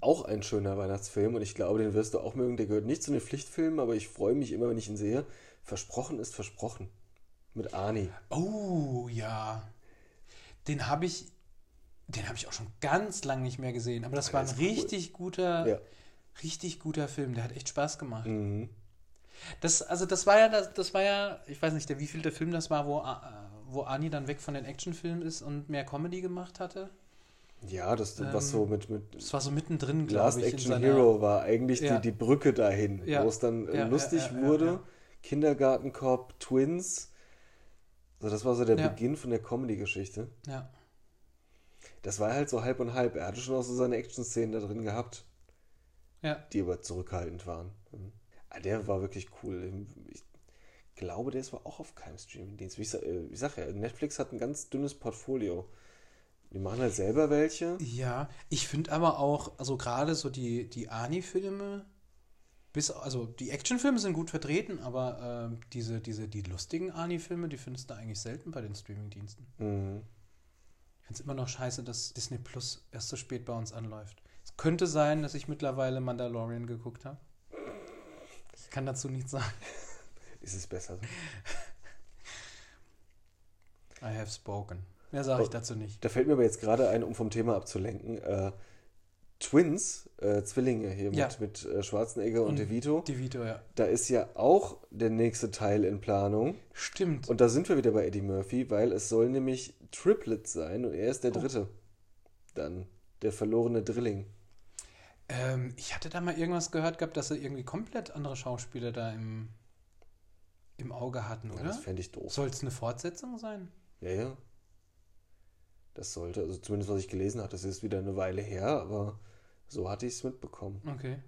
Auch ein schöner Weihnachtsfilm und ich glaube, den wirst du auch mögen. Der gehört nicht zu den Pflichtfilmen, aber ich freue mich immer, wenn ich ihn sehe. Versprochen ist versprochen. Mit Arnie. Oh, ja. Den habe ich. Den habe ich auch schon ganz lange nicht mehr gesehen. Aber das Der war ein ist cool. richtig guter, Ja. richtig guter Film. Der hat echt Spaß gemacht. Mhm. Das, also das war ja, das, das war ja, ich weiß nicht, der wievielte Film das war, wo, äh, wo Ani dann weg von den Actionfilmen ist und mehr Comedy gemacht hatte. Ja, das, was Ähm, so mit, mit Das war so mittendrin, glaube Last ich. in Action seiner- Hero war eigentlich Ja. die, die Brücke dahin, Ja. wo es dann äh, Ja, lustig wurde. ja. Kindergartenkopf, Twins. So, das war so der. Beginn von der Comedy-Geschichte. Ja. Das war halt so halb und halb. Er hatte schon auch so seine Action-Szenen da drin gehabt, Ja. die aber zurückhaltend waren. Mhm. Ah, Der war wirklich cool. Ich glaube, der ist aber auch auf keinem Streaming-Dienst. Wie ich, äh, ich sag ja, Netflix hat ein ganz dünnes Portfolio. Die machen halt selber welche. Ja, ich finde aber auch, also gerade so die, die Ani-Filme, bis, also die Actionfilme sind gut vertreten, aber ähm, diese, diese, die lustigen Ani-Filme, die findest du eigentlich selten bei den Streamingdiensten. Mhm. Ich finde es immer noch scheiße, dass Disney Plus erst so spät bei uns anläuft. Es könnte sein, dass ich mittlerweile Mandalorian geguckt habe. Ich kann dazu nichts sagen. Ist es besser so? [laughs] I have spoken. Mehr sage ich Oh. dazu nicht. Da fällt mir aber jetzt gerade ein, um vom Thema abzulenken. Äh, Twins, äh, Zwillinge hier Ja. mit, mit äh, Schwarzenegger und, Und- De Vito. Die Vito, ja. Da ist ja auch der nächste Teil in Planung. Stimmt. Und da sind wir wieder bei Eddie Murphy, weil es soll nämlich Triplets sein und er ist der Oh. dritte. Dann der verlorene Drilling. ähm, ich hatte da mal irgendwas gehört gehabt, dass sie irgendwie komplett andere Schauspieler da im, im Auge hatten, Ja, oder? das fände ich doof. Soll es eine Fortsetzung sein? Ja, ja. Das sollte, also zumindest was ich gelesen habe, das ist wieder eine Weile her, aber so hatte ich es mitbekommen. Okay.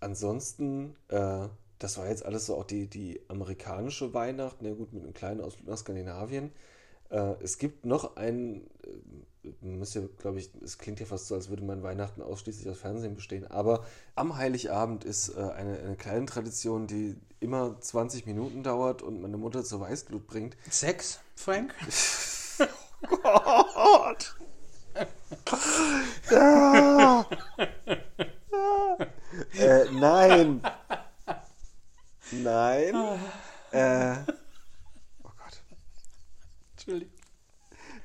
Ansonsten, äh, das war jetzt alles so auch die, die amerikanische Weihnacht, na gut, mit einem kleinen Ausflug nach Skandinavien. Äh, es gibt noch ein, äh, müsst ihr, glaube ich, es klingt ja fast so, als würde mein Weihnachten ausschließlich aus Fernsehen bestehen, aber am Heiligabend ist äh, eine, eine kleine Tradition, die immer 20 Minuten dauert und meine Mutter zur Weißglut bringt. Sex, Frank? [laughs] Gott! Ah. äh, nein! Nein! Äh, oh Gott. Entschuldigung.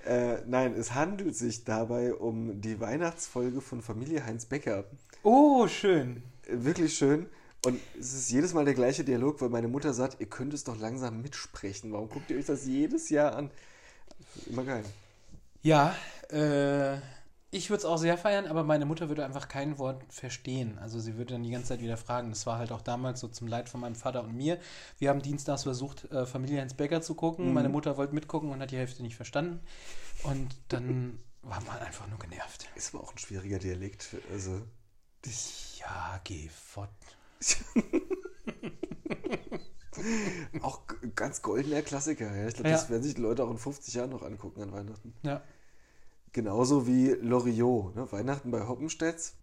Äh, nein, es handelt sich dabei um die Weihnachtsfolge von Familie Heinz Becker. Oh, schön. Wirklich schön. Und es ist jedes Mal der gleiche Dialog, weil meine Mutter sagt, ihr könnt es doch langsam mitsprechen. Warum guckt ihr euch das jedes Jahr an? Immer geil. Ja, äh, ich würde es auch sehr feiern, aber meine Mutter würde einfach kein Wort verstehen. Also sie würde dann die ganze Zeit wieder fragen. Das war halt auch damals so zum Leid von meinem Vater und mir. Wir haben dienstags versucht, äh, Familie Heinz Becker zu gucken. Mhm. Meine Mutter wollte mitgucken und hat die Hälfte nicht verstanden. Und dann war man einfach nur genervt. Ist aber auch ein schwieriger Dialekt. Also, Ja, geh fort. [laughs] [laughs] Auch ganz goldener Klassiker. Ja. Ich glaube, Ja. das werden sich die Leute auch in 50 Jahren noch angucken an Weihnachten. Ja. Genauso wie Loriot. Ne? Weihnachten bei Hoppenstedts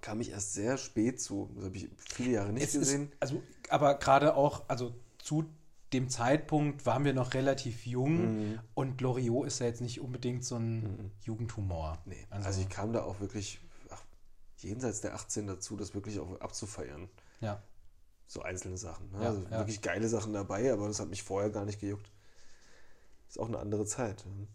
kam ich erst sehr spät zu. Das habe ich viele Jahre nicht Es ist, gesehen. also, aber gerade auch, also zu dem Zeitpunkt waren wir noch relativ jung Mhm. und Loriot ist ja jetzt nicht unbedingt so ein Jugendhumor. Nee, Also- also, ich kam da auch wirklich ach, jenseits der 18 dazu, das wirklich auch abzufeiern. Ja. So einzelne Sachen. Ne? Ja, also ja. wirklich geile Sachen dabei, aber das hat mich vorher gar nicht gejuckt. Ist auch eine andere Zeit. ne?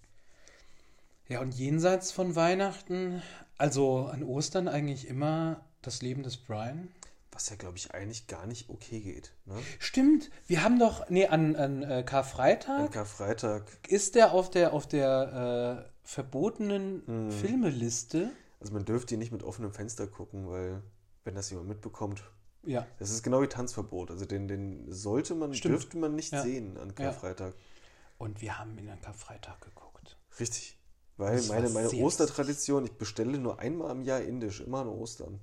Ja, und jenseits von Weihnachten, also an Ostern eigentlich immer das Leben des Brian. Was ja, glaube ich, eigentlich gar nicht okay geht. Ne? Stimmt, wir haben doch, nee, an, an äh, An Karfreitag Karfreitag ist der auf der, auf der äh, verbotenen Mhm. Filmeliste. Also man dürfte hier nicht mit offenem Fenster gucken, weil wenn das jemand mitbekommt, Ja, das ist genau wie Tanzverbot. Also den, den sollte man, Stimmt. dürfte man nicht Ja. sehen an Ja. Karfreitag. und wir haben ihn an Karfreitag geguckt. Richtig. Weil Das meine, meine Ostertradition, ich bestelle nur einmal im Jahr indisch, immer an Ostern.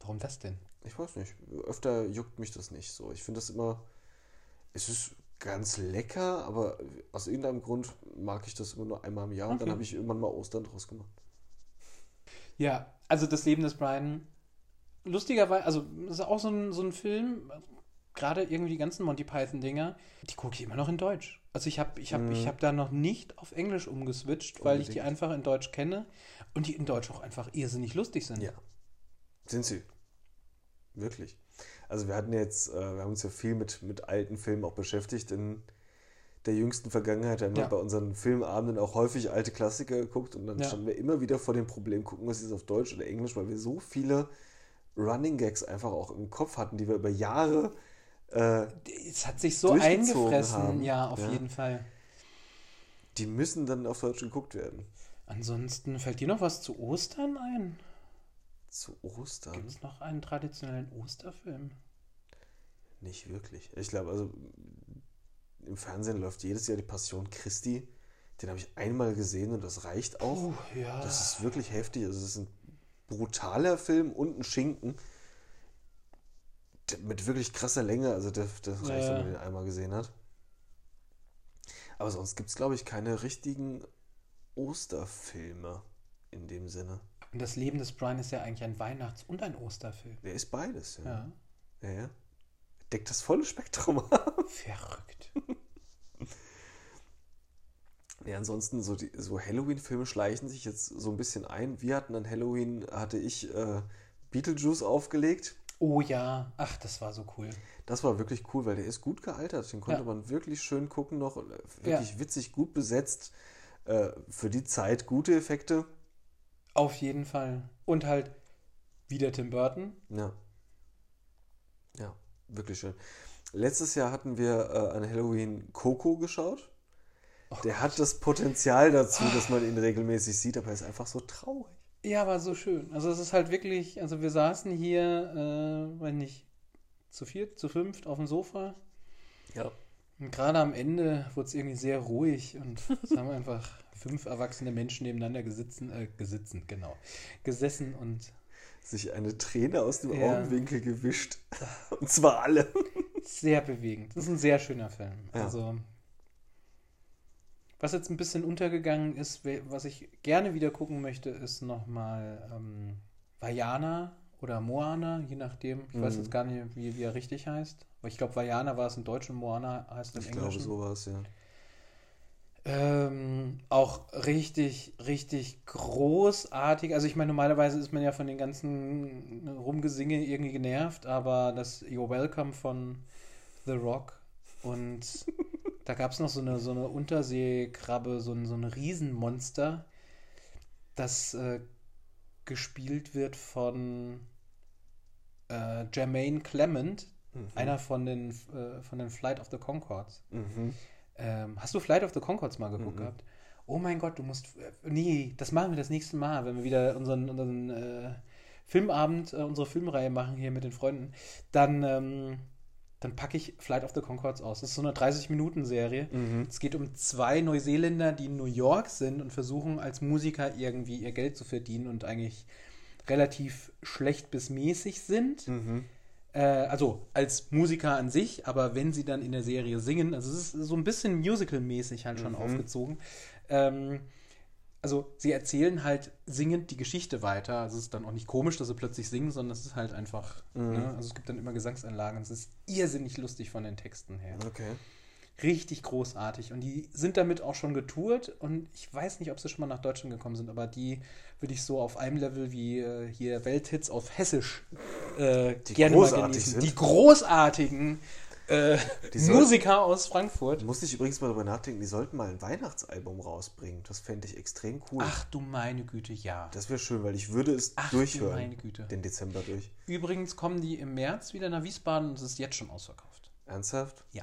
Warum das denn? Ich weiß nicht. Öfter juckt mich das nicht so. Ich finde das immer. Es ist ganz lecker, aber aus irgendeinem Grund mag ich das immer nur einmal im Jahr und dann Okay. habe ich irgendwann mal Ostern draus gemacht. Ja, also das Leben des Brian, lustigerweise, also das ist auch so ein, so ein Film, gerade irgendwie die ganzen Monty Python-Dinger, die gucke ich immer noch in Deutsch. Also ich habe ich hab, ich Mhm. hab da noch nicht auf Englisch umgeswitcht, weil ich die Unbedingt. einfach in Deutsch kenne und die in Deutsch auch einfach irrsinnig lustig sind. Ja. Sind sie. Wirklich. Also wir hatten jetzt, äh, wir haben uns ja viel mit, mit alten Filmen auch beschäftigt in der jüngsten Vergangenheit. Da haben wir Ja. bei unseren Filmabenden auch häufig alte Klassiker geguckt und dann Ja. standen wir immer wieder vor dem Problem, gucken wir es jetzt auf Deutsch oder Englisch, weil wir so viele Running Gags einfach auch im Kopf hatten, die wir über Jahre äh, Es hat sich so eingefressen, haben. ja, auf Ja. jeden Fall. die müssen dann auf Deutsch geguckt werden. Ansonsten fällt dir noch was zu Ostern ein? Zu Ostern? Gibt es noch einen traditionellen Osterfilm? Nicht wirklich. Ich glaube, also im Fernsehen läuft jedes Jahr die Passion Christi. Den habe ich einmal gesehen und das reicht auch. Oh, ja. Das ist wirklich heftig. Also es ist ein brutaler Film und ein Schinken. Mit wirklich krasser Länge. Also das, das reicht, Ja. wenn man den einmal gesehen hat. Aber sonst gibt es, glaube ich, keine richtigen Osterfilme in dem Sinne. Und das Leben des Brian ist ja eigentlich ein Weihnachts- und ein Osterfilm. Der ist beides, ja. Ja. ja. ja. Deckt das volle Spektrum ab. Verrückt. [laughs] Ja, ansonsten so, die, so Halloween-Filme schleichen sich jetzt so ein bisschen ein. Wir hatten an Halloween, hatte ich äh, Beetlejuice aufgelegt. Oh ja, ach, das war so cool. Das war wirklich cool, weil der ist gut gealtert. Den konnte Ja. man wirklich schön gucken noch. äh, Ja. Wirklich witzig, gut besetzt. Äh, für die Zeit gute Effekte. Auf jeden Fall. Und halt Wieder Tim Burton. Ja. Ja, wirklich schön. Letztes Jahr hatten wir äh, an Halloween Coco geschaut. Der hat das Potenzial dazu, dass man ihn regelmäßig sieht, aber er ist einfach so traurig. Ja, war so schön. Also es ist halt wirklich, also wir saßen hier, äh, wenn nicht zu viert, zu fünft auf dem Sofa. Ja. Und gerade am Ende wurde es irgendwie sehr ruhig und es haben einfach fünf erwachsene Menschen nebeneinander gesitzen, äh, gesitzen, genau, gesessen und Sich eine Träne aus dem Ja. Augenwinkel gewischt. [laughs] Und zwar alle. sehr bewegend. Das ist ein sehr schöner Film. Ja. Also was jetzt ein bisschen untergegangen ist, was ich gerne wieder gucken möchte, ist nochmal ähm, Vajana oder Moana, je nachdem. Ich weiß Mhm. jetzt gar nicht, wie, wie er richtig heißt. Aber ich glaube, Vajana war es im Deutschen, Moana heißt im Ich glaube, Englischen. so war es, ja. Ähm, auch richtig, richtig großartig. Also ich meine, normalerweise ist man ja von den ganzen Rumgesinge irgendwie genervt, aber das You're Welcome von The Rock und [laughs] da gab es noch so eine, so eine Unterseekrabbe, so ein, so ein Riesenmonster, das äh, gespielt wird von äh, Jermaine Clement, Mhm. einer von den, äh, von den Flight of the Concords. Mhm. Ähm, hast du Flight of the Concords mal geguckt Mhm. gehabt? Oh mein Gott, du musst. äh, Nee, das machen wir das nächste Mal, wenn wir wieder unseren, unseren äh, Filmabend, äh, unsere Filmreihe machen hier mit den Freunden. Dann, ähm, dann packe ich Flight of the Concords aus. Das ist so eine 30-Minuten-Serie. Mhm. Es geht um zwei Neuseeländer, die in New York sind und versuchen als Musiker irgendwie ihr Geld zu verdienen und eigentlich relativ schlecht bis mäßig sind. Mhm. Äh, also als Musiker an sich, aber wenn sie dann in der Serie singen, also es ist so ein bisschen musical-mäßig halt schon Mhm. aufgezogen. Ähm, also sie erzählen halt singend die Geschichte weiter. Also es ist dann auch nicht komisch, dass sie plötzlich singen, sondern es ist halt einfach, Mhm. ne? also es gibt dann immer Gesangsanlagen. Es ist irrsinnig lustig von den Texten her. Okay. Richtig großartig. Und die sind damit auch schon getourt. Und ich weiß nicht, ob sie schon mal nach Deutschland gekommen sind, aber die würde ich so auf einem Level wie äh, hier Welthits auf Hessisch äh, Die gerne mal genießen. sind. Die großartigen äh, sollten- Musiker aus Frankfurt. Muss ich übrigens mal drüber nachdenken, die sollten mal ein Weihnachtsalbum rausbringen. Das fände ich extrem cool. Ach du meine Güte, ja. Das wäre schön, weil ich würde es Ach du durchhören. meine Güte. Den Dezember durch. Übrigens kommen die im März wieder nach Wiesbaden und es ist jetzt schon ausverkauft. Ernsthaft? Ja.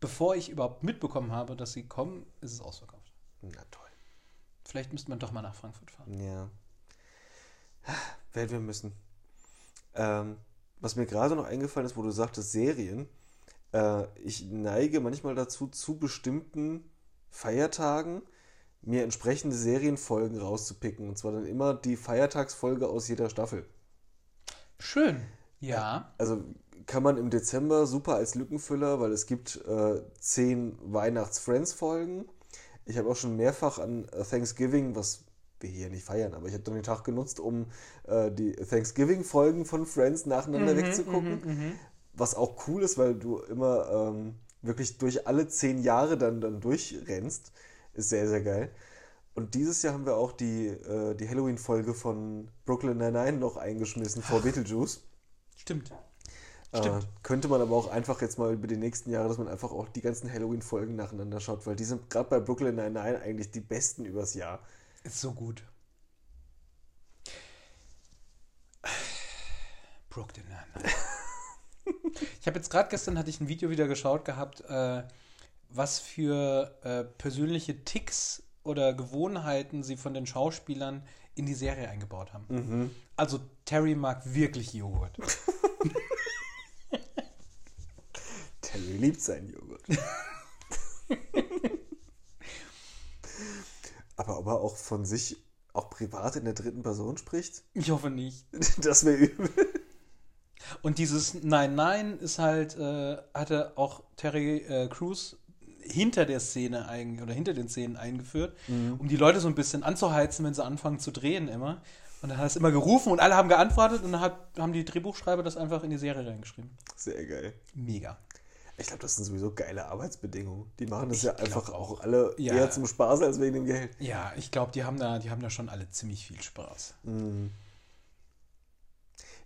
Bevor ich überhaupt mitbekommen habe, dass sie kommen, ist es ausverkauft. Na toll. Vielleicht müsste man doch mal nach Frankfurt fahren. Ja. Werden wir müssen. Ähm, was mir gerade noch eingefallen ist, wo du sagtest Serien. Äh, ich neige manchmal dazu, zu bestimmten Feiertagen mir entsprechende Serienfolgen rauszupicken. Und zwar dann immer die Feiertagsfolge aus jeder Staffel. Schön. Ja. Also kann man im Dezember super als Lückenfüller, weil es gibt äh, zehn Weihnachts-Friends-Folgen. Ich habe auch schon mehrfach an äh, Thanksgiving, was wir hier nicht feiern, aber ich habe dann den Tag genutzt, um äh, die Thanksgiving-Folgen von Friends nacheinander wegzugucken. Was auch cool ist, weil du immer ähm, wirklich durch alle zehn Jahre dann, dann durchrennst. Ist sehr, sehr geil. Und dieses Jahr haben wir auch die, äh, die Halloween-Folge von Brooklyn Nine-Nine noch eingeschmissen vor [laughs] Beetlejuice. Stimmt. Äh, Stimmt. könnte man aber auch einfach jetzt mal über die nächsten Jahre, dass man einfach auch die ganzen Halloween-Folgen nacheinander schaut, weil die sind gerade bei Brooklyn Nine-Nine eigentlich die besten übers Jahr. Ist so gut. [sighs] Brooklyn Nine-Nine. [laughs] Ich habe jetzt gerade gestern hatte ich ein Video wieder geschaut gehabt, äh, was für äh, persönliche Ticks oder Gewohnheiten sie von den Schauspielern in die Serie eingebaut haben. Also Terry mag wirklich Joghurt. [laughs] Terry liebt seinen Joghurt. [laughs] aber ob er auch von sich auch privat in der dritten Person spricht, Ich hoffe nicht. [laughs] das wäre übel. Und dieses Nein, Nein ist halt, äh, hatte auch Terry äh, Crews hinter der Szene eigentlich oder hinter den Szenen eingeführt, um die Leute so ein bisschen anzuheizen, wenn sie anfangen zu drehen immer. Und dann hat er es immer gerufen und alle haben geantwortet und dann hat, haben die Drehbuchschreiber das einfach in die Serie reingeschrieben. Sehr geil. Mega. Ich glaube, das sind sowieso geile Arbeitsbedingungen. Die machen das Ich ja einfach auch. auch alle Ja. eher zum Spaß als wegen dem Geld. Ja, ich glaube, die haben da, die haben da schon alle ziemlich viel Spaß. Mhm.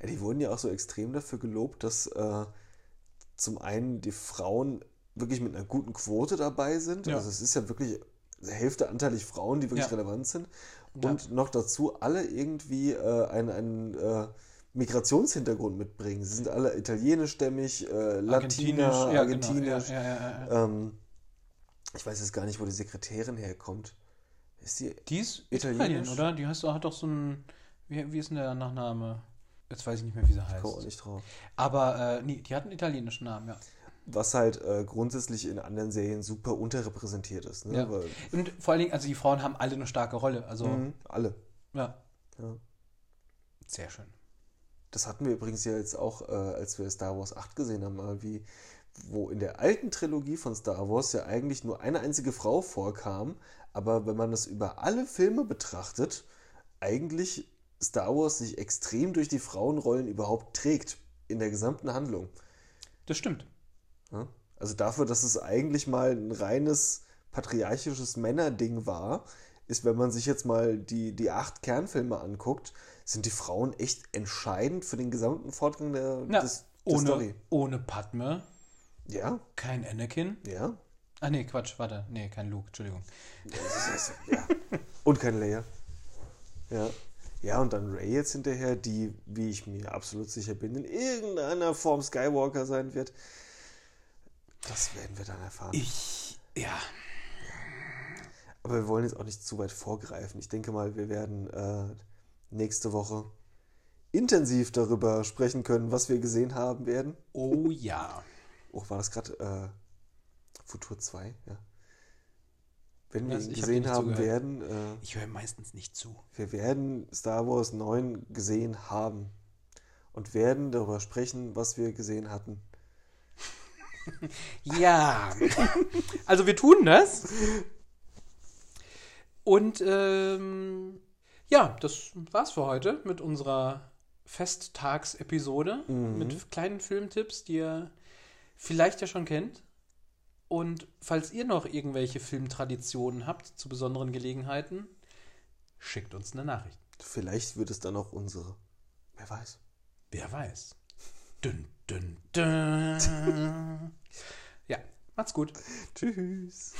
Ja, die wurden ja auch so extrem dafür gelobt, dass äh, zum einen die Frauen wirklich mit einer guten Quote dabei sind. Ja. Also es ist ja wirklich Hälfte anteilig Frauen, die wirklich Ja. relevant sind. Und noch dazu alle irgendwie äh, einen, einen äh, Migrationshintergrund mitbringen. Sie sind alle italienischstämmig, äh, Latiner, ja, argentinisch. Genau. Ja. Ähm, ich weiß jetzt gar nicht, wo die Sekretärin herkommt. Ist die Die ist Italienisch? Italien, oder? Die heißt, hat doch so ein. Wie, wie ist denn der Nachname? Jetzt weiß ich nicht mehr, wie sie heißt. komme auch nicht drauf. Aber äh, nee, die hat einen italienischen Namen, ja. Was halt äh, grundsätzlich in anderen Serien super unterrepräsentiert ist. Ne? Ja. Weil, Und vor allen Dingen, also die Frauen haben alle eine starke Rolle. Also, Mhm, alle. ja. Ja. Sehr schön. Das hatten wir übrigens ja jetzt auch, äh, als wir Star Wars 8 gesehen haben, mal wie, wo in der alten Trilogie von Star Wars ja eigentlich nur eine einzige Frau vorkam, aber wenn man das über alle Filme betrachtet, eigentlich Star Wars sich extrem durch die Frauenrollen überhaupt trägt in der gesamten Handlung. Das stimmt. Also dafür, dass es eigentlich mal ein reines patriarchisches Männerding war, ist, wenn man sich jetzt mal die, die acht Kernfilme anguckt, sind die Frauen echt entscheidend für den gesamten Fortgang der, Ja, des, der ohne, Story. ohne Padme, Ja, kein Anakin. ja. Ach nee, Quatsch, warte. Nee, kein Luke, Entschuldigung. Ja. Und kein Leia. Ja. Ja, und dann Ray jetzt hinterher, die, wie ich mir absolut sicher bin, in irgendeiner Form Skywalker sein wird. Das werden wir dann erfahren. Ich, ja. Aber wir wollen jetzt auch nicht zu weit vorgreifen. Ich denke mal, wir werden äh, nächste Woche intensiv darüber sprechen können, was wir gesehen haben werden. Oh ja. Oh, war das gerade äh, Futur 2? Ja. Wenn wir ihn hab gesehen nicht haben zugehört. werden, äh, Ich höre meistens nicht zu. wir werden Star Wars 9 gesehen haben und werden darüber sprechen, was wir gesehen hatten. [laughs] Ja. Also wir tun das. Und ähm, ja, das war's für heute mit unserer Festtagsepisode mit kleinen Filmtipps, die ihr vielleicht ja schon kennt. Und falls ihr noch irgendwelche Filmtraditionen habt zu besonderen Gelegenheiten, schickt uns eine Nachricht. Vielleicht wird es dann auch unsere. Wer weiß. Wer weiß. Dün, dün, dün. [laughs] Ja, macht's gut. Tschüss.